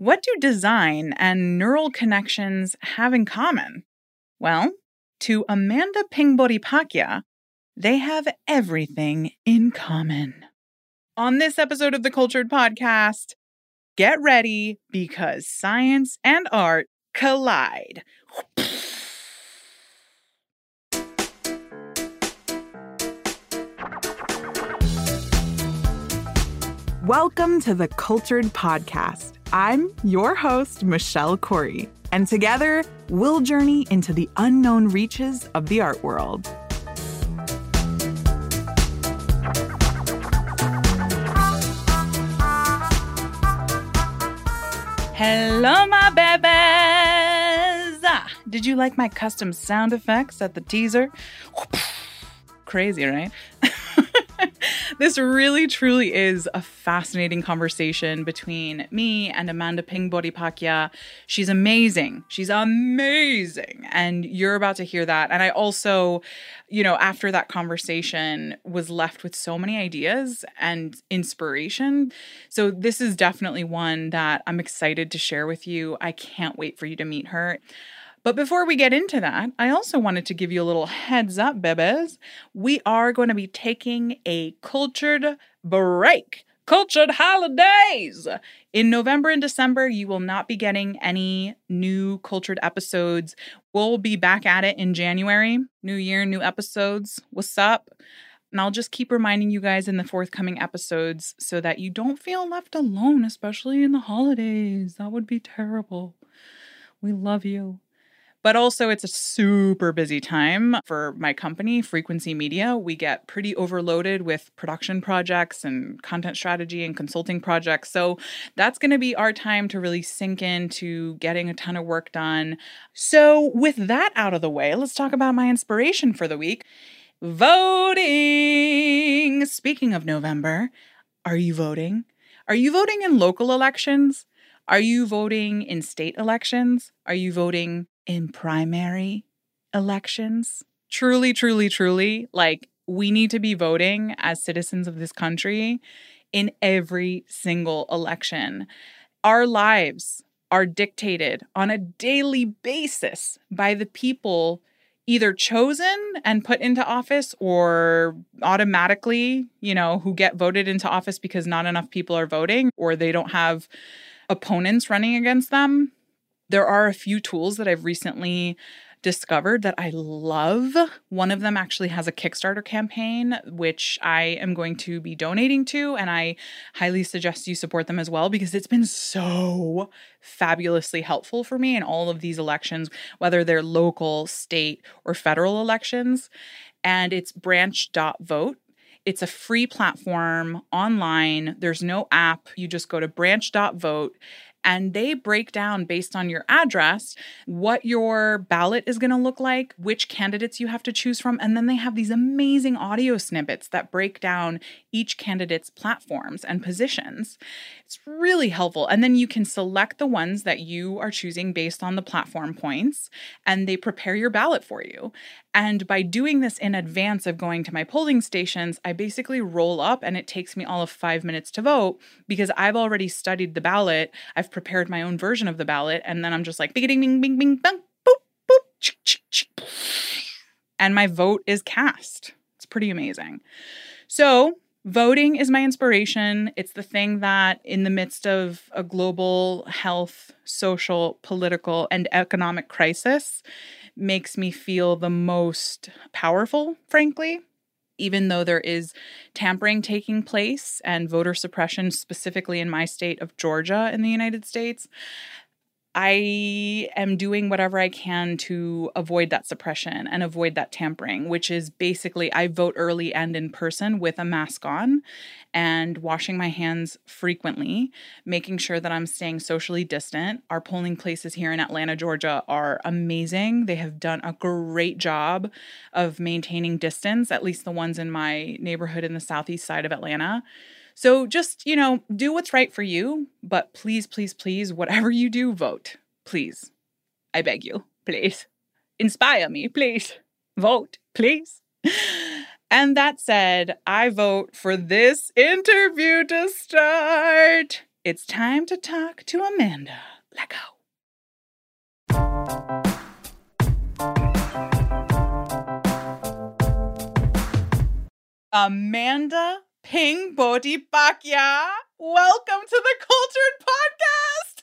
What do design and neural connections have in common? Well, to Amanda Phingbodhipakkiya, they have everything in common. On this episode of the Cultured Podcast, get ready because science and art collide. Welcome to the Cultured Podcast. I'm your host, Michelle Corey, and together we'll journey into the unknown reaches of the art world. Hello, my babies! Ah, Did you like my custom sound effects at the teaser? Crazy, right? this really truly is a fascinating conversation between me and Amanda Phingbodhipakkiya. She's amazing. She's amazing. And you're about to hear that. And I also, you know, after that conversation was left with so many ideas and inspiration. So this is definitely one that I'm excited to share with you. I can't wait for you to meet her. But before we get into that, I also wanted to give you a little heads up, bebes. We are going to be taking a cultured break. Cultured holidays! In November and December, you will not be getting any new cultured episodes. We'll be back at it in January. New year, new episodes. What's up? And I'll just keep reminding you guys in the forthcoming episodes so that you don't feel left alone, especially in the holidays. That would be terrible. We love you. But also, it's a super busy time for my company, Frequency Media. We get pretty overloaded with production projects and content strategy and consulting projects. So, that's going to be our time to really sink into getting a ton of work done. So, with that out of the way, let's talk about my inspiration for the week voting. Speaking of November, are you voting? Are you voting in local elections? Are you voting in state elections? Are you voting in primary elections? Truly, truly, truly, like we need to be voting as citizens of this country in every single election. Our lives are dictated on a daily basis by the people either chosen and put into office or automatically, you know, who get voted into office because not enough people are voting or they don't have opponents running against them. There are a few tools that I've recently discovered that I love. One of them actually has a Kickstarter campaign, which I am going to be donating to, and I highly suggest you support them as well because it's been so fabulously helpful for me in all of these elections, whether they're local, state, or federal elections. And it's branch.vote. It's a free platform online. There's no app. You just go to branch.vote and they break down based on your address what your ballot is going to look like, which candidates you have to choose from, and then they have these amazing audio snippets that break down each candidate's platforms and positions. It's really helpful. And then you can select the ones that you are choosing based on the platform points, and they prepare your ballot for you. And by doing this in advance of going to my polling stations, I basically roll up and it takes me all of five minutes to vote because I've already studied the ballot. I've prepared my own version of the ballot. And then I'm just like, bing, bing, bing, bing, bing, boop, boop, chick, chick, chick. and my vote is cast. It's pretty amazing. So, voting is my inspiration. It's the thing that, in the midst of a global health, social, political, and economic crisis, makes me feel the most powerful, frankly. Even though there is tampering taking place and voter suppression, specifically in my state of Georgia in the United States, I am doing whatever I can to avoid that suppression and avoid that tampering, which is basically I vote early and in person with a mask on and washing my hands frequently, making sure that I'm staying socially distant. Our polling places here in Atlanta, Georgia are amazing. They have done a great job of maintaining distance, at least the ones in my neighborhood in the southeast side of Atlanta. So just, you know, do what's right for you, but please, please, please, whatever you do, vote. Please. I beg you, please. Inspire me, please. Vote, please. And that said, I vote for this interview to start. It's time to talk to Amanda. Let go. Amanda Ping Bodhi Bakya. Welcome to the Cultured Podcast.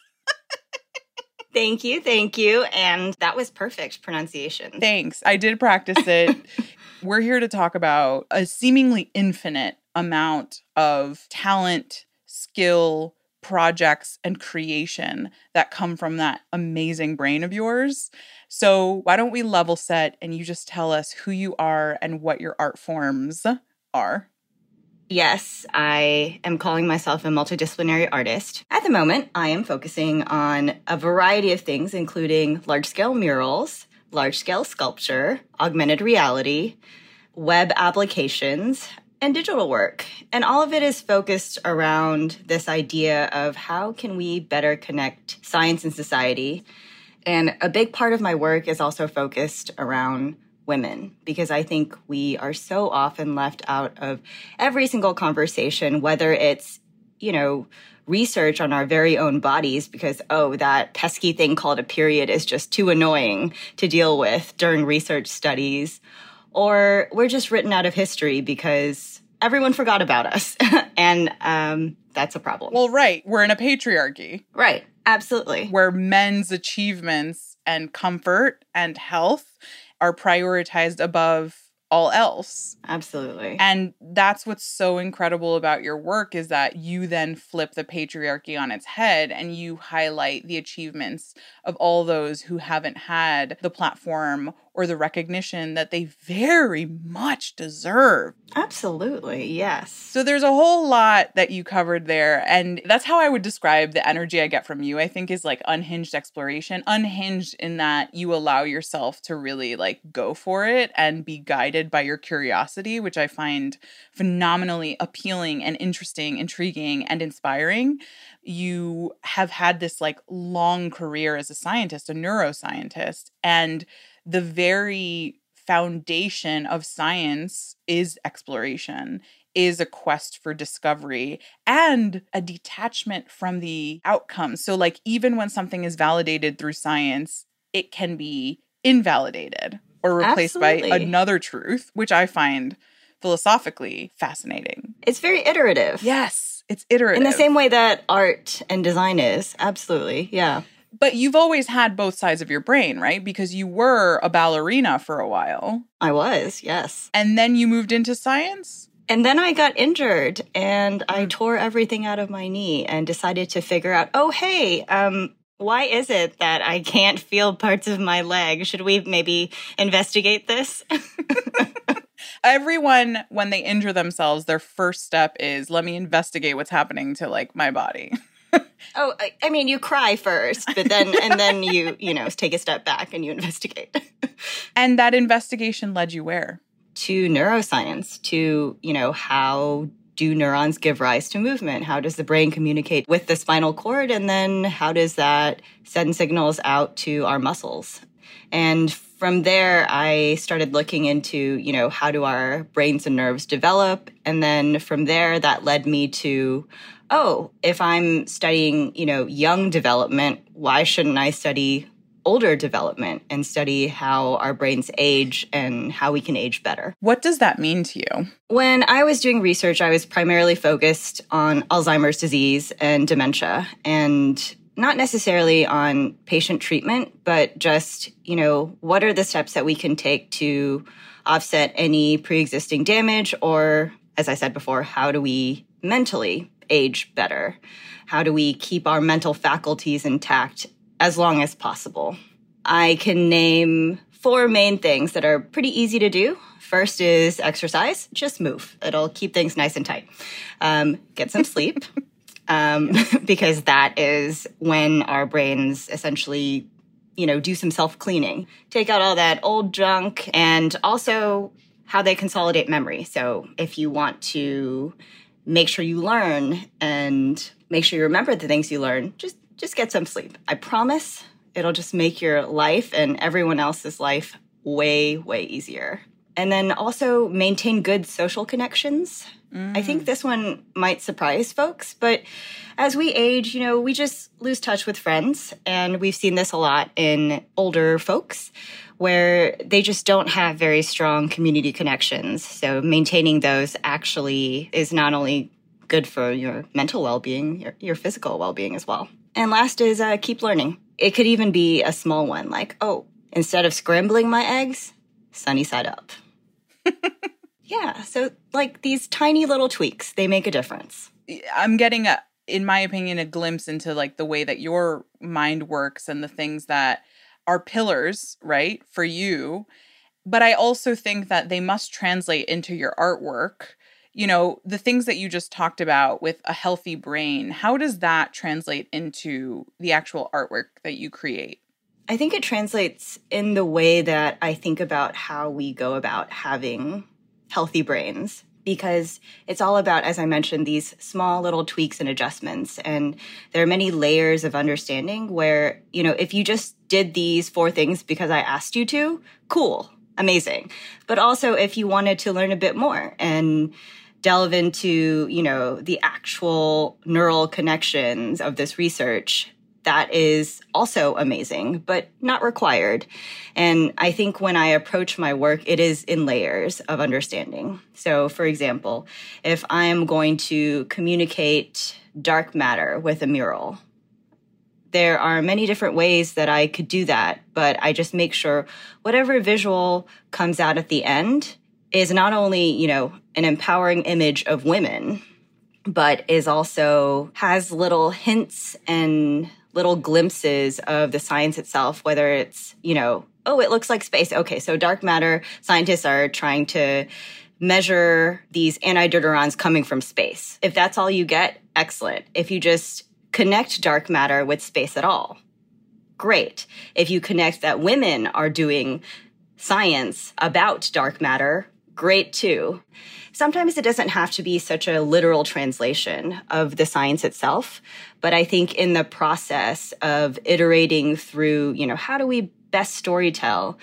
Thank you, thank you. And that was perfect pronunciation. Thanks. I did practice it. We're here to talk about a seemingly infinite amount of talent, skill, projects, and creation that come from that amazing brain of yours. So, why don't we level set and you just tell us who you are and what your art forms are? Yes, I am calling myself a multidisciplinary artist. At the moment, I am focusing on a variety of things, including large scale murals, large scale sculpture, augmented reality, web applications, and digital work. And all of it is focused around this idea of how can we better connect science and society. And a big part of my work is also focused around women because I think we are so often left out of every single conversation, whether it's, you know, research on our very own bodies because, oh, that pesky thing called a period is just too annoying to deal with during research studies. Or we're just written out of history because everyone forgot about us. and um, that's a problem. Well, right. We're in a patriarchy. Right. Absolutely. Where men's achievements and comfort and health are prioritized above all else. Absolutely. And that's what's so incredible about your work is that you then flip the patriarchy on its head and you highlight the achievements of all those who haven't had the platform or the recognition that they very much deserve. Absolutely, yes. So there's a whole lot that you covered there. And that's how I would describe the energy I get from you, I think, is like unhinged exploration. Unhinged in that you allow yourself to really like go for it and be guided by your curiosity, which I find phenomenally appealing and interesting, intriguing, and inspiring. You have had this like long career as a scientist, a neuroscientist, and the very foundation of science is exploration is a quest for discovery and a detachment from the outcomes. So, like, even when something is validated through science, it can be invalidated or replaced Absolutely. by another truth, which I find philosophically fascinating. It's very iterative. Yes, it's iterative. In the same way that art and design is. Absolutely. Yeah. But you've always had both sides of your brain, right? Because you were a ballerina for a while. I was, yes. And then you moved into science? And then I got injured and I mm. tore everything out of my knee and decided to figure out, oh, hey, um, why is it that I can't feel parts of my leg? Should we maybe investigate this? Everyone, when they injure themselves, their first step is let me investigate what's happening to like my body. Oh, I, I, mean, you cry first, but then and then you you know take a step back and you investigate. and that investigation led you where? To neuroscience. To you know how do neurons give rise to movement? How does the brain communicate with the spinal cord? And then how does that send signals out to our muscles? And from there, I started looking into, you know, how do our brains and nerves develop? And then from there, that led me to oh, if I'm studying, you know, young development, why shouldn't I study older development and study how our brains age and how we can age better. What does that mean to you? When I was doing research, I was primarily focused on Alzheimer's disease and dementia and not necessarily on patient treatment, but just, you know, what are the steps that we can take to offset any pre-existing damage or as I said before, how do we mentally age better? How do we keep our mental faculties intact as long as possible? I can name four main things that are pretty easy to do. First is exercise, just move. It'll keep things nice and tight. Um, get some sleep, um, because that is when our brains essentially, you know, do some self cleaning, take out all that old junk, and also how they consolidate memory. So if you want to make sure you learn and make sure you remember the things you learn. Just just get some sleep. I promise it'll just make your life and everyone else's life way way easier. And then also maintain good social connections. I think this one might surprise folks, but as we age, you know, we just lose touch with friends. And we've seen this a lot in older folks where they just don't have very strong community connections. So maintaining those actually is not only good for your mental well being, your, your physical well being as well. And last is uh, keep learning. It could even be a small one like, oh, instead of scrambling my eggs, sunny side up. Yeah. So, like these tiny little tweaks, they make a difference. I'm getting a in my opinion a glimpse into like the way that your mind works and the things that are pillars, right, for you. But I also think that they must translate into your artwork. You know, the things that you just talked about with a healthy brain, how does that translate into the actual artwork that you create? I think it translates in the way that I think about how we go about having healthy brains because it's all about, as I mentioned, these small little tweaks and adjustments. And there are many layers of understanding where, you know, if you just did these four things because I asked you to, cool, amazing. But also if you wanted to learn a bit more and delve into, you know, the actual neural connections of this research, that is also amazing, but not required. And I think when I approach my work, it is in layers of understanding. So, for example, if I am going to communicate dark matter with a mural, there are many different ways that I could do that, but I just make sure whatever visual comes out at the end is not only, you know, an empowering image of women, but is also has little hints and little glimpses of the science itself, whether it's, you know, oh, it looks like space. Okay, so dark matter scientists are trying to measure these antideuterons coming from space. If that's all you get, excellent. If you just connect dark matter with space at all, great. If you connect that women are doing science about dark matter, great too. Sometimes it doesn't have to be such a literal translation of the science itself, but I think in the process of iterating through, you know, how do we best storytell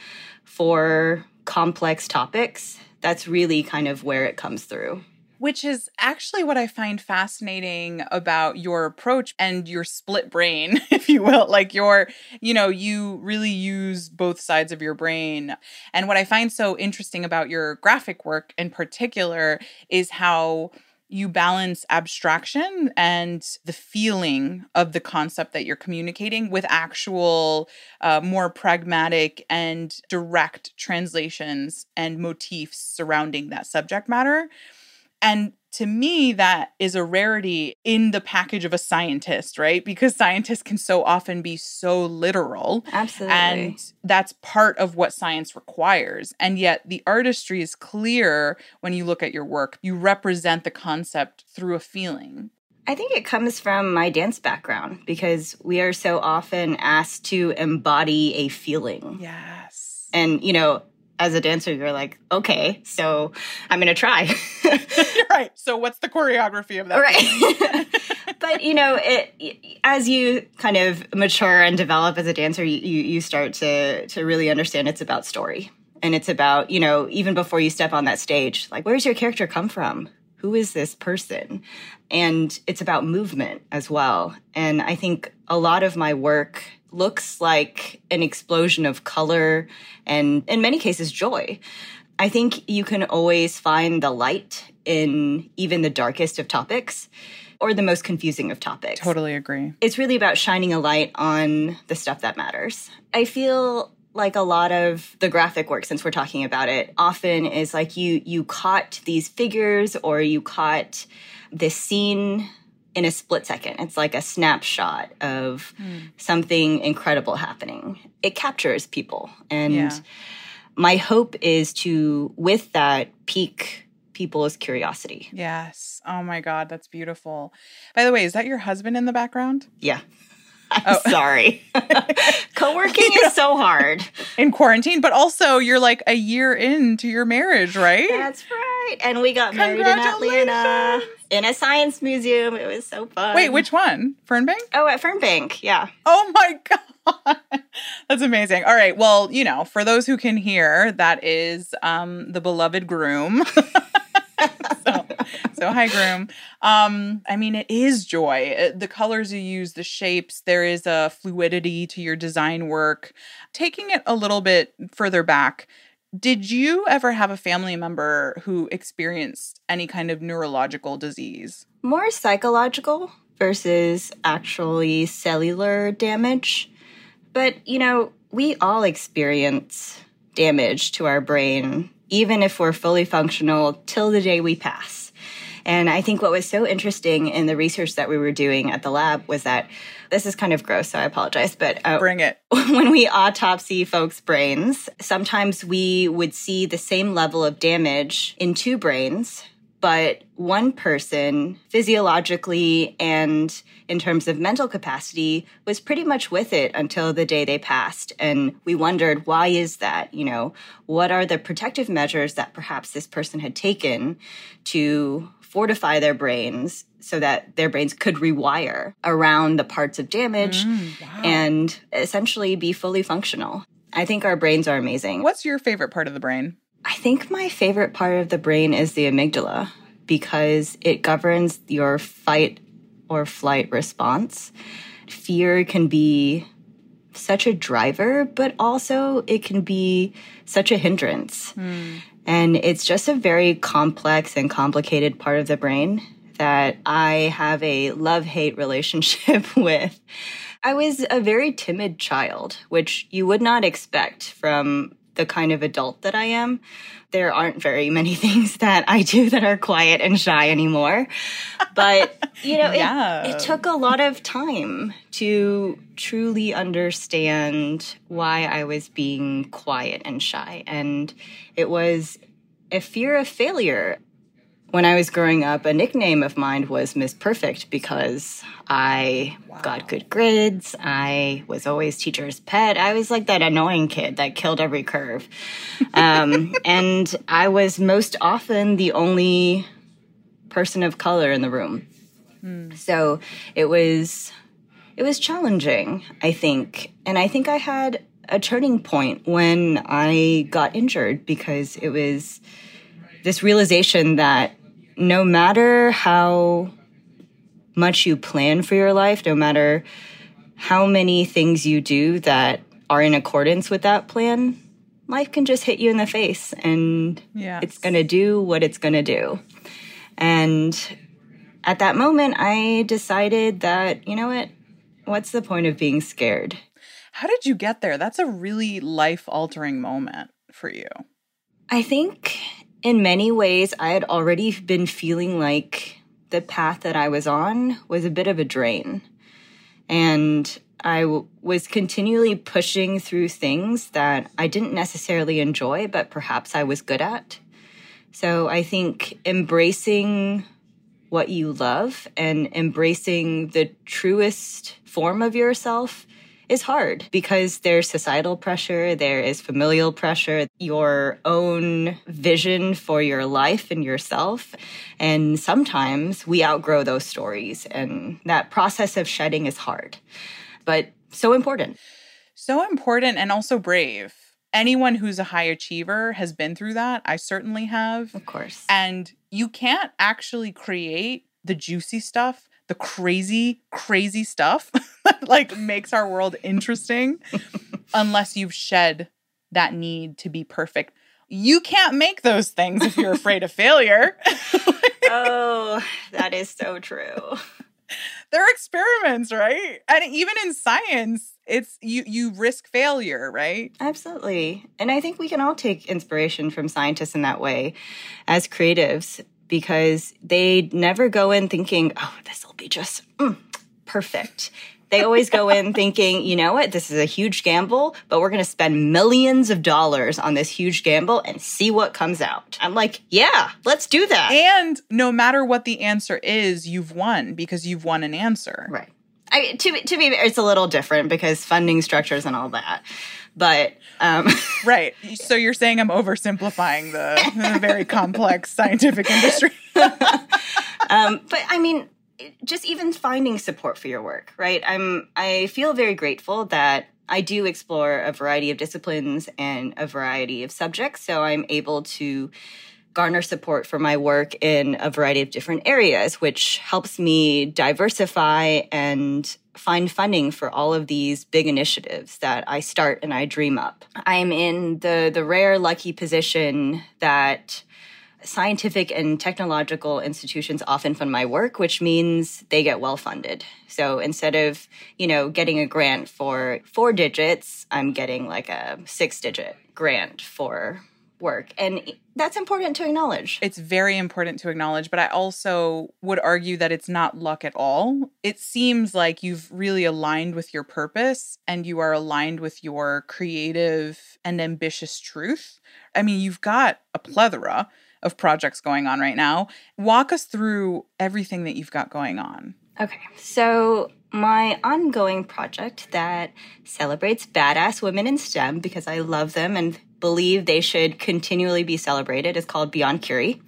for complex topics, that's really kind of where it comes through which is actually what I find fascinating about your approach and your split brain, if you will. Like your, you know, you really use both sides of your brain. And what I find so interesting about your graphic work in particular is how you balance abstraction and the feeling of the concept that you're communicating with actual, uh, more pragmatic and direct translations and motifs surrounding that subject matter. And to me, that is a rarity in the package of a scientist, right? Because scientists can so often be so literal. Absolutely. And that's part of what science requires. And yet, the artistry is clear when you look at your work. You represent the concept through a feeling. I think it comes from my dance background because we are so often asked to embody a feeling. Yes. And, you know, as a dancer, you're like, okay, so I'm going to try. right. So what's the choreography of that? Right. but you know, it as you kind of mature and develop as a dancer, you, you start to to really understand it's about story. And it's about, you know, even before you step on that stage, like where's your character come from? Who is this person? And it's about movement as well. And I think a lot of my work looks like an explosion of color and, in many cases, joy. I think you can always find the light in even the darkest of topics or the most confusing of topics. Totally agree. It's really about shining a light on the stuff that matters. I feel like a lot of the graphic work since we're talking about it often is like you you caught these figures or you caught this scene in a split second. It's like a snapshot of mm. something incredible happening. It captures people. And yeah. my hope is to, with that, pique people's curiosity. Yes. Oh my God, that's beautiful. By the way, is that your husband in the background? Yeah. I'm oh. sorry. Co-working is so hard in quarantine, but also you're like a year into your marriage, right? That's right. And we got married in Atlanta in a science museum. It was so fun. Wait, which one? Fernbank? Oh, at Fernbank. Yeah. Oh my god. That's amazing. All right. Well, you know, for those who can hear, that is um the beloved groom. so, so hi groom. Um I mean it is joy. The colors you use, the shapes, there is a fluidity to your design work. Taking it a little bit further back, did you ever have a family member who experienced any kind of neurological disease? More psychological versus actually cellular damage. But, you know, we all experience damage to our brain, even if we're fully functional till the day we pass. And I think what was so interesting in the research that we were doing at the lab was that this is kind of gross, so I apologize. But uh, Bring it. when we autopsy folks' brains, sometimes we would see the same level of damage in two brains, but one person physiologically and in terms of mental capacity was pretty much with it until the day they passed. And we wondered, why is that? You know, what are the protective measures that perhaps this person had taken to fortify their brains so that their brains could rewire around the parts of damage mm, and essentially be fully functional. I think our brains are amazing. What's your favorite part of the brain? I think my favorite part of the brain is the amygdala because it governs your fight or flight response. Fear can be such a driver, but also it can be such a hindrance. And it's just a very complex and complicated part of the brain that I have a love hate relationship with. I was a very timid child, which you would not expect from the kind of adult that I am. There aren't very many things that I do that are quiet and shy anymore. But, you know, Yeah. it, it took a lot of time to truly understand why I was being quiet and shy. And it was a fear of failure. When I was growing up, a nickname of mine was Miss Perfect because I got good grades. I was always teacher's pet. I was like that annoying kid that killed every curve. Um, and I was most often the only person of color in the room. So it was it was challenging, I think. And I think I had a turning point when I got injured because it was this realization that no matter how much you plan for your life, no matter how many things you do that are in accordance with that plan, life can just hit you in the face and Yes. it's going to do what it's going to do. And at that moment, I decided that, you know what? What's the point of being scared? How did you get there? That's a really life altering moment for you. I think in many ways, I had already been feeling like the path that I was on was a bit of a drain. And I w- was continually pushing through things that I didn't necessarily enjoy, but perhaps I was good at. So I think embracing what you love and embracing the truest form of yourself is hard because there's societal pressure, there is familial pressure, your own vision for your life and yourself. And sometimes we outgrow those stories, and that process of shedding is hard, but so important. So important and also brave. Anyone who's a high achiever has been through that. I certainly have. Of course. And you can't actually create the juicy stuff, the crazy, crazy stuff that like makes our world interesting unless you've shed that need to be perfect. You can't make those things if you're afraid of failure. oh, that is so true. They're experiments, right? And even in science, it's you you risk failure, right? Absolutely. And I think we can all take inspiration from scientists in that way as creatives because they never go in thinking, oh, this will be just mm, perfect. They always go in thinking, you know what, this is a huge gamble, but we're going to spend millions of dollars on this huge gamble and see what comes out. I'm like, yeah, let's do that. And no matter what the answer is, you've won because you've won an answer. Right. I, to, to be, it's a little different because funding structures and all that. But um, right. So you're saying I'm oversimplifying the, the very complex scientific industry. um, but I mean, just even finding support for your work, right? I'm I feel very grateful that I do explore a variety of disciplines and a variety of subjects, so I'm able to garner support for my work in a variety of different areas, which helps me diversify and find funding for all of these big initiatives that I start and I dream up. I'm in the the rare lucky position that scientific and technological institutions often fund my work, which means they get well funded. So instead of, you know, getting a grant for four digits, I'm getting like a six digit grant for work. And that's important to acknowledge. It's very important to acknowledge, but I also would argue that it's not luck at all. It seems like you've really aligned with your purpose and you are aligned with your creative and ambitious truth. I mean, you've got a plethora of projects going on right now. Walk us through everything that you've got going on. Okay. So, my ongoing project that celebrates badass women in STEM because I love them and believe they should continually be celebrated is called Beyond Curie.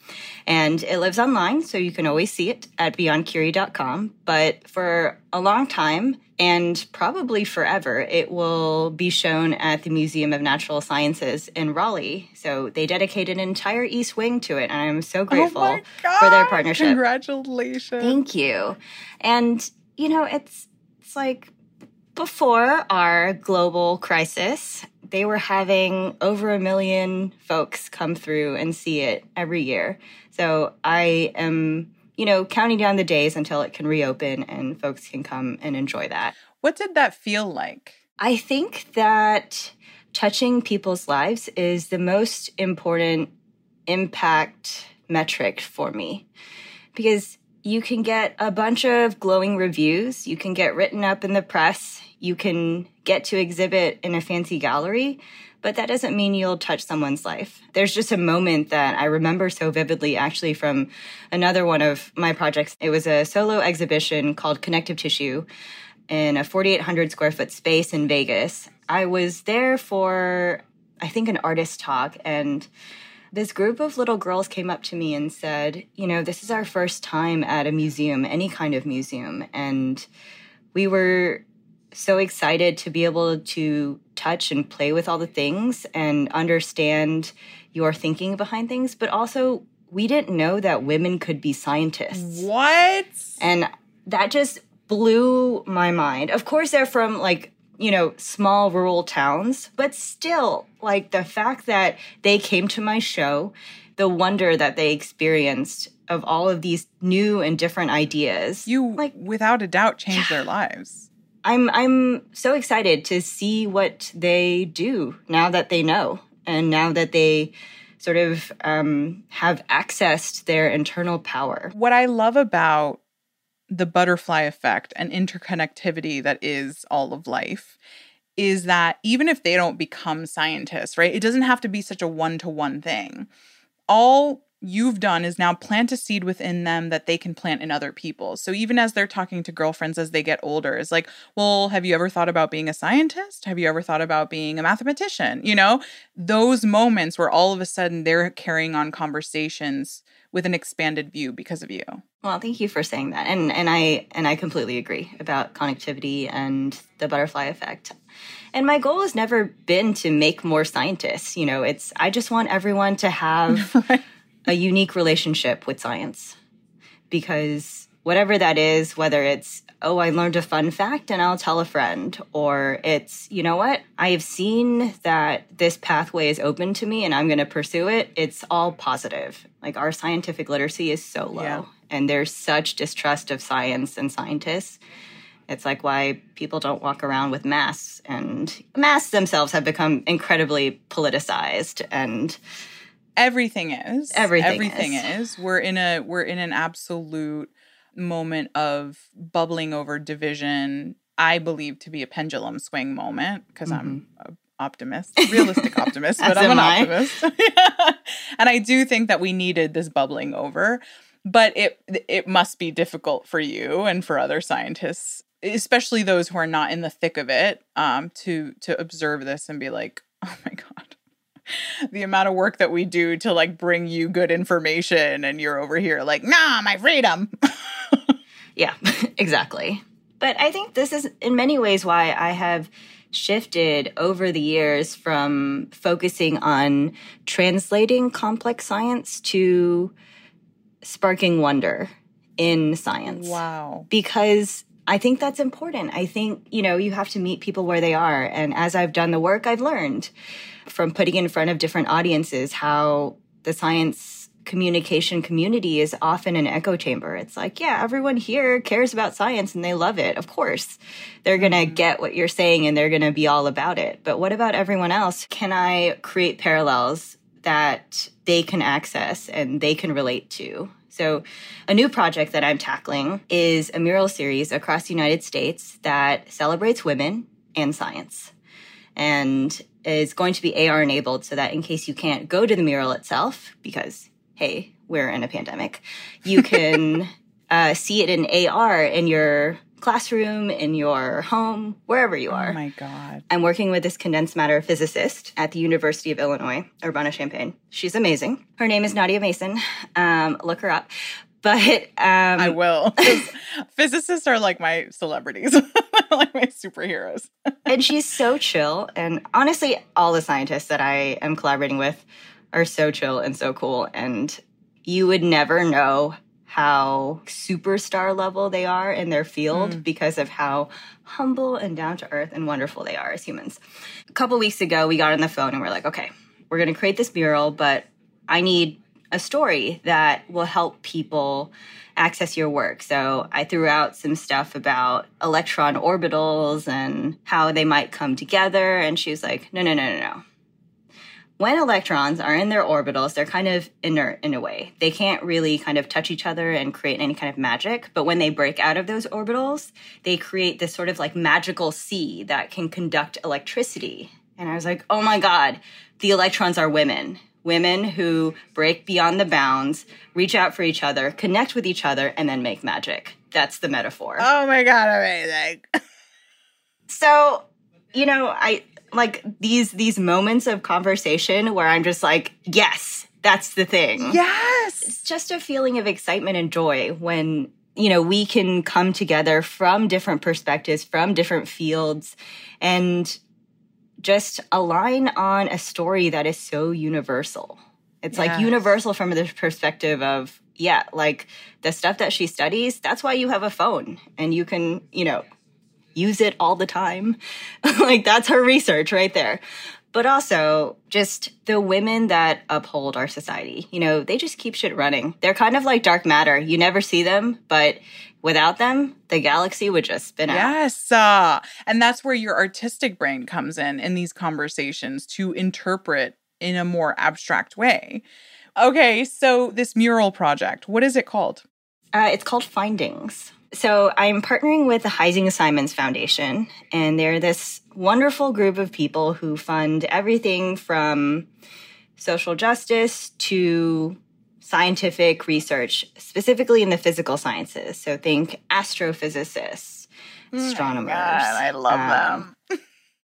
And it lives online, so you can always see it at beyondcurie.com. But for a long time, and probably forever, it will be shown at the Museum of Natural Sciences in Raleigh. So they dedicated an entire East Wing to it, and I'm so oh grateful oh for their partnership. Congratulations. Thank you. And, you know, it's, it's like before our global crisis, they were having over a million folks come through and see it every year. So I am you know, counting down the days until it can reopen and folks can come and enjoy that. What did that feel like? I think that touching people's lives is the most important impact metric for me because you can get a bunch of glowing reviews, you can get written up in the press, you can get to exhibit in a fancy gallery, but that doesn't mean you'll touch someone's life. There's just a moment that I remember so vividly actually from another one of my projects. It was a solo exhibition called Connective Tissue in a 4,800 square foot space in Vegas. I was there for, I think, an artist talk and this group of little girls came up to me and said, You know, this is our first time at a museum, any kind of museum. And we were so excited to be able to touch and play with all the things and understand your thinking behind things, but also we didn't know that women could be scientists. What? And that just blew my mind. Of course, they're from like, you know, small rural towns, but still, like the fact that they came to my show, the wonder that they experienced of all of these new and different ideas. You, like, without a doubt, changed yeah. their lives. I'm I'm so excited to see what they do now that they know and now that they sort of um, have accessed their internal power. What I love about the butterfly effect and interconnectivity that is all of life is that even if they don't become scientists, right, it doesn't have to be such a one to one thing. All you've done is now plant a seed within them that they can plant in other people. So even as they're talking to girlfriends as they get older, it's like, well, have you ever thought about being a scientist? Have you ever thought about being a mathematician? You know, those moments where all of a sudden they're carrying on conversations with an expanded view because of you. Well, thank you for saying that. And and I and I completely agree about connectivity and the butterfly effect. And my goal has never been to make more scientists. You know, it's I just want everyone to have right a unique relationship with science because whatever that is, whether it's, oh, I learned a fun fact and I'll tell a friend, or it's, you know what, I have seen that this pathway is open to me and I'm going to pursue it, it's all positive. Like our scientific literacy is so low yeah. and there's such distrust of science and scientists. It's like why people don't walk around with masks, and masks themselves have become incredibly politicized and everything is everything, everything is. is. we're in a we're in an absolute moment of bubbling over division i believe to be a pendulum swing moment because mm-hmm. i'm an optimist realistic optimist but i'm an I. optimist and i do think that we needed this bubbling over but it it must be difficult for you and for other scientists especially those who are not in the thick of it, um, to to observe this and be like, oh my god, the amount of work that we do to like bring you good information, and you're over here like, nah, my freedom. yeah, exactly. But I think this is in many ways why I have shifted over the years from focusing on translating complex science to sparking wonder in science. Wow. Because I think that's important. I think, you know, you have to meet people where they are. And as I've done the work, I've learned from putting in front of different audiences how the science communication community is often an echo chamber. It's like, yeah, everyone here cares about science and they love it. Of course, they're going to mm-hmm. get what you're saying and they're going to be all about it. But what about everyone else? Can I create parallels that they can access and they can relate to? So, a new project that I'm tackling is a mural series across the United States that celebrates women and science and is going to be AR enabled so that in case you can't go to the mural itself, because hey, we're in a pandemic, you can uh, see it in AR in your classroom, in your home, wherever you are. Oh my God. I'm working with this condensed matter physicist at the University of Illinois, Urbana Champaign. She's amazing. Her name is Nadia Mason. Um, look her up. But um, I will. Physicists are like my celebrities, like my superheroes. and she's so chill. And honestly, all the scientists that I am collaborating with are so chill and so cool. And you would never know how superstar level they are in their field mm. because of how humble and down to earth and wonderful they are as humans. A couple weeks ago, we got on the phone and we're like, okay, we're going to create this mural, but I need a story that will help people access your work. So I threw out some stuff about electron orbitals and how they might come together. And she was like, no, no, no, no, no when electrons are in their orbitals, they're kind of inert in a way. They can't really kind of touch each other and create any kind of magic. But when they break out of those orbitals, they create this sort of like magical sea that can conduct electricity. And I was like, oh my God, the electrons are women. Women who break beyond the bounds, reach out for each other, connect with each other, and then make magic. That's the metaphor. Oh my God, amazing. so, you know, I like these these moments of conversation where I'm just like, yes, that's the thing. Yes. It's just a feeling of excitement and joy when you know we can come together from different perspectives, from different fields and just align on a story that is so universal. It's yes. like universal from the perspective of yeah, like the stuff that she studies, that's why you have a phone and you can, you know, use it all the time. like that's her research right there. But also just the women that uphold our society. You know, they just keep shit running. They're kind of like dark matter. You never see them, but without them, the galaxy would just spin out. Yes. Uh, and that's where your artistic brain comes in in these conversations to interpret in a more abstract way. Okay, so this mural project, what is it called? Uh, it's called Findings. So I'm partnering with the Heising Simons Foundation, and they're this wonderful group of people who fund everything from social justice to scientific research, specifically in the physical sciences. So think astrophysicists, oh astronomers. God, I love um, them.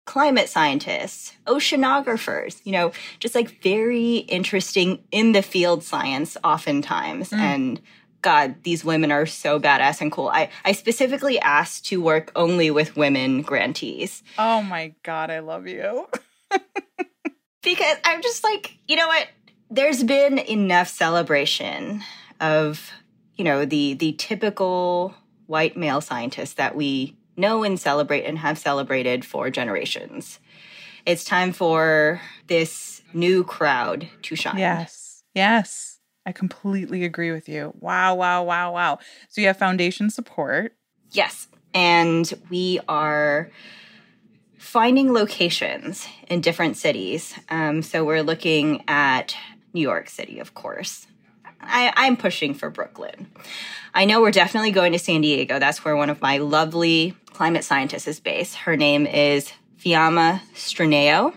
climate scientists, oceanographers, you know, just like very interesting in the field science oftentimes. Mm. And God, these women are so badass and cool. I, I specifically asked to work only with women grantees. Oh my God, I love you. because I'm just like, you know what? There's been enough celebration of, you know, the the typical white male scientist that we know and celebrate and have celebrated for generations. It's time for this new crowd to shine. Yes. Yes. I completely agree with you. Wow, wow, wow, wow. So you have foundation support. Yes. And we are finding locations in different cities. Um, so we're looking at New York City, of course. I, I'm pushing for Brooklyn. I know we're definitely going to San Diego. That's where one of my lovely climate scientists is based. Her name is Fiamma Straneo.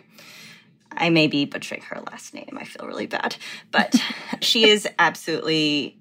I may be butchering her last name. I feel really bad. But she is absolutely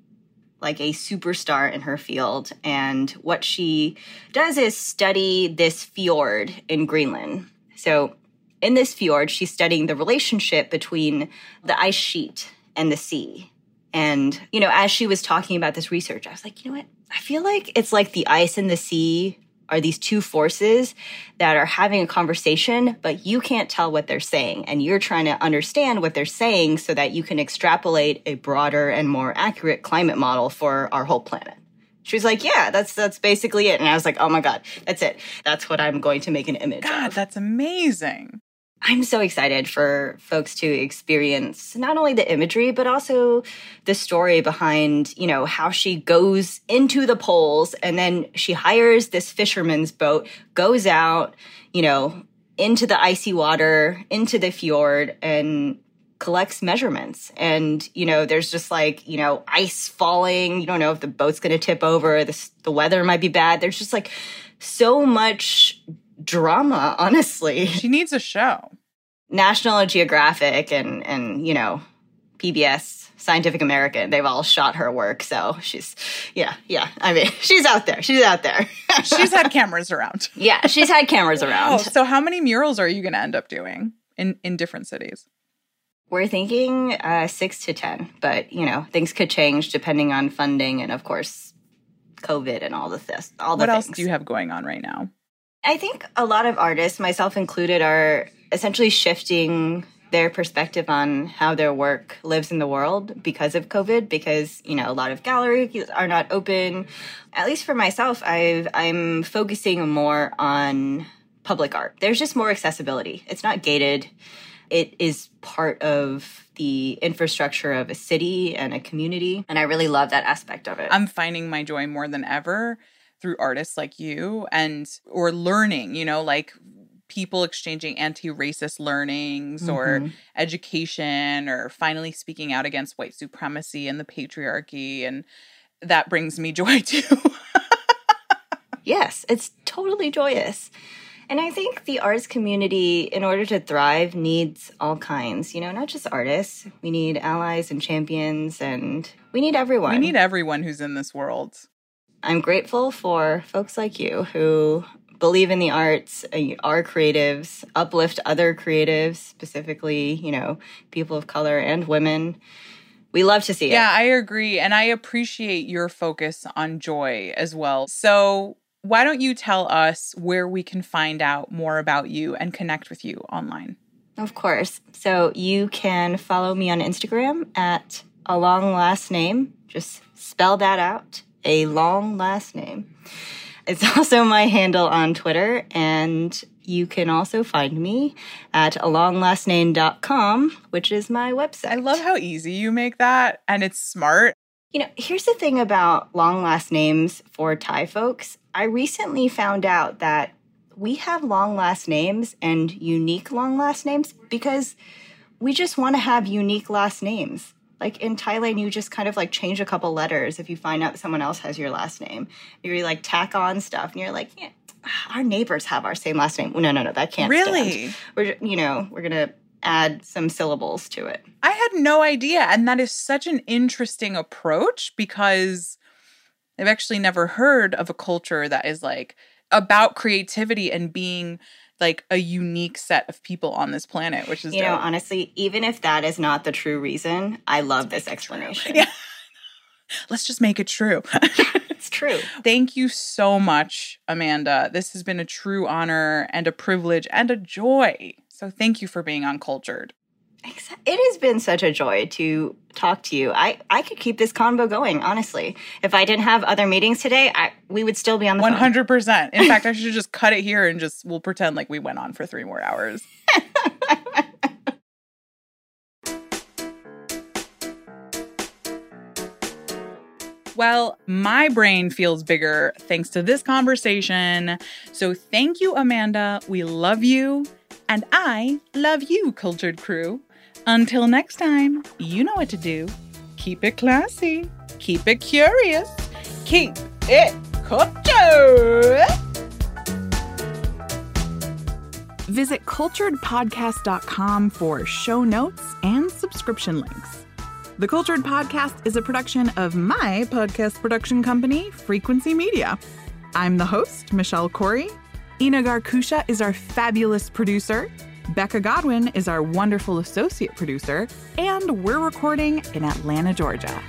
like a superstar in her field. And what she does is study this fjord in Greenland. So, in this fjord, she's studying the relationship between the ice sheet and the sea. And, you know, as she was talking about this research, I was like, you know what? I feel like it's like the ice and the sea are these two forces that are having a conversation, but you can't tell what they're saying. And you're trying to understand what they're saying so that you can extrapolate a broader and more accurate climate model for our whole planet. She was like, "Yeah, that's that's basically it." And I was like, "Oh my god, that's it. That's what I'm going to make an image of. God, of." that's amazing. I'm so excited for folks to experience not only the imagery, but also the story behind, you know, how she goes into the poles and then she hires this fisherman's boat, goes out, you know, into the icy water, into the fjord and collects measurements. And, you know, there's just like, you know, ice falling. You don't know if the boat's going to tip over. The, the weather might be bad. There's just like so much drama, honestly. She needs a show. National Geographic and and you know PBS Scientific American they've all shot her work so she's yeah yeah I mean she's out there she's out there She's had cameras around. yeah she's had cameras Oh, around so how many murals are you going to end up doing in in different cities? we're thinking uh, six to ten but you know things could change depending on funding and of course COVID and all the this all the What else things. do you have going on right now? I think a lot of artists, myself included, are essentially shifting their perspective on how their work lives in the world because of COVID. Because you know, a lot of galleries are not open. At least for myself, I've I'm focusing more on public art. There's just more accessibility. It's not gated. It is part of the infrastructure of a city and a community, and I really love that aspect of it. I'm finding my joy more than ever through artists like you and or learning, you know, like people exchanging anti-racist learnings or Mhm. education or finally speaking out against white supremacy and the patriarchy and that brings me joy too. Yes, it's totally joyous. And I think the arts community, in order to thrive, needs all kinds, you know, not just artists. We need allies and champions, and we need everyone. we need everyone who's in this world. I'm grateful for folks like you who believe in the arts, uh, are creatives, uplift other creatives, specifically, you know, people of color and women. We love to see it. Yeah, I agree. And I appreciate your focus on joy as well. So, why don't you tell us where we can find out more about you and connect with you online? Of course. So you can follow me on Instagram at a long last name. Just spell that out. A long last name. It's also my handle on Twitter, and you can also find me at alonglastname.com, which is my website. I love how easy you make that and it's smart. You know, here's the thing about long last names for Thai folks. I recently found out that we have long last names and unique long last names because we just want to have unique last names. Like in Thailand, you just kind of like change a couple letters if you find out someone else has your last name. You like tack on stuff and you're like, yeah, our neighbors have our same last name. No, no, no, that can't stand. Really? We're, you know, we're going to add some syllables to it. I had no idea. And that is such an interesting approach because I've actually never heard of a culture that is like about creativity and being like a unique set of people on this planet, which is You know, honestly, even if that is not the true reason, I love this explanation. Yeah. Let's just make it true. It's true. Thank you so much, Amanda. This has been a true honor and a privilege and a joy. So thank you for being on Cultured. It has been such a joy to talk to you. I, I could keep this convo going, honestly. If I didn't have other meetings today, I, we would still be on the hundred percent. In fact, I should just cut it here and just we'll pretend like we went on for three more hours. Well, my brain feels bigger thanks to this conversation. So thank you, Amanda. We love you. And I love you, Cultured Crew. Until next time, you know what to do. Keep it classy, keep it curious, keep it cultured. Visit culturedpodcast.com for show notes and subscription links. The Cultured Podcast is a production of my podcast production company, Frequency Media. I'm the host, Michelle Corey. Ina Garkusha is our fabulous producer. Becca Godwin is our wonderful associate producer. And we're recording in Atlanta, Georgia.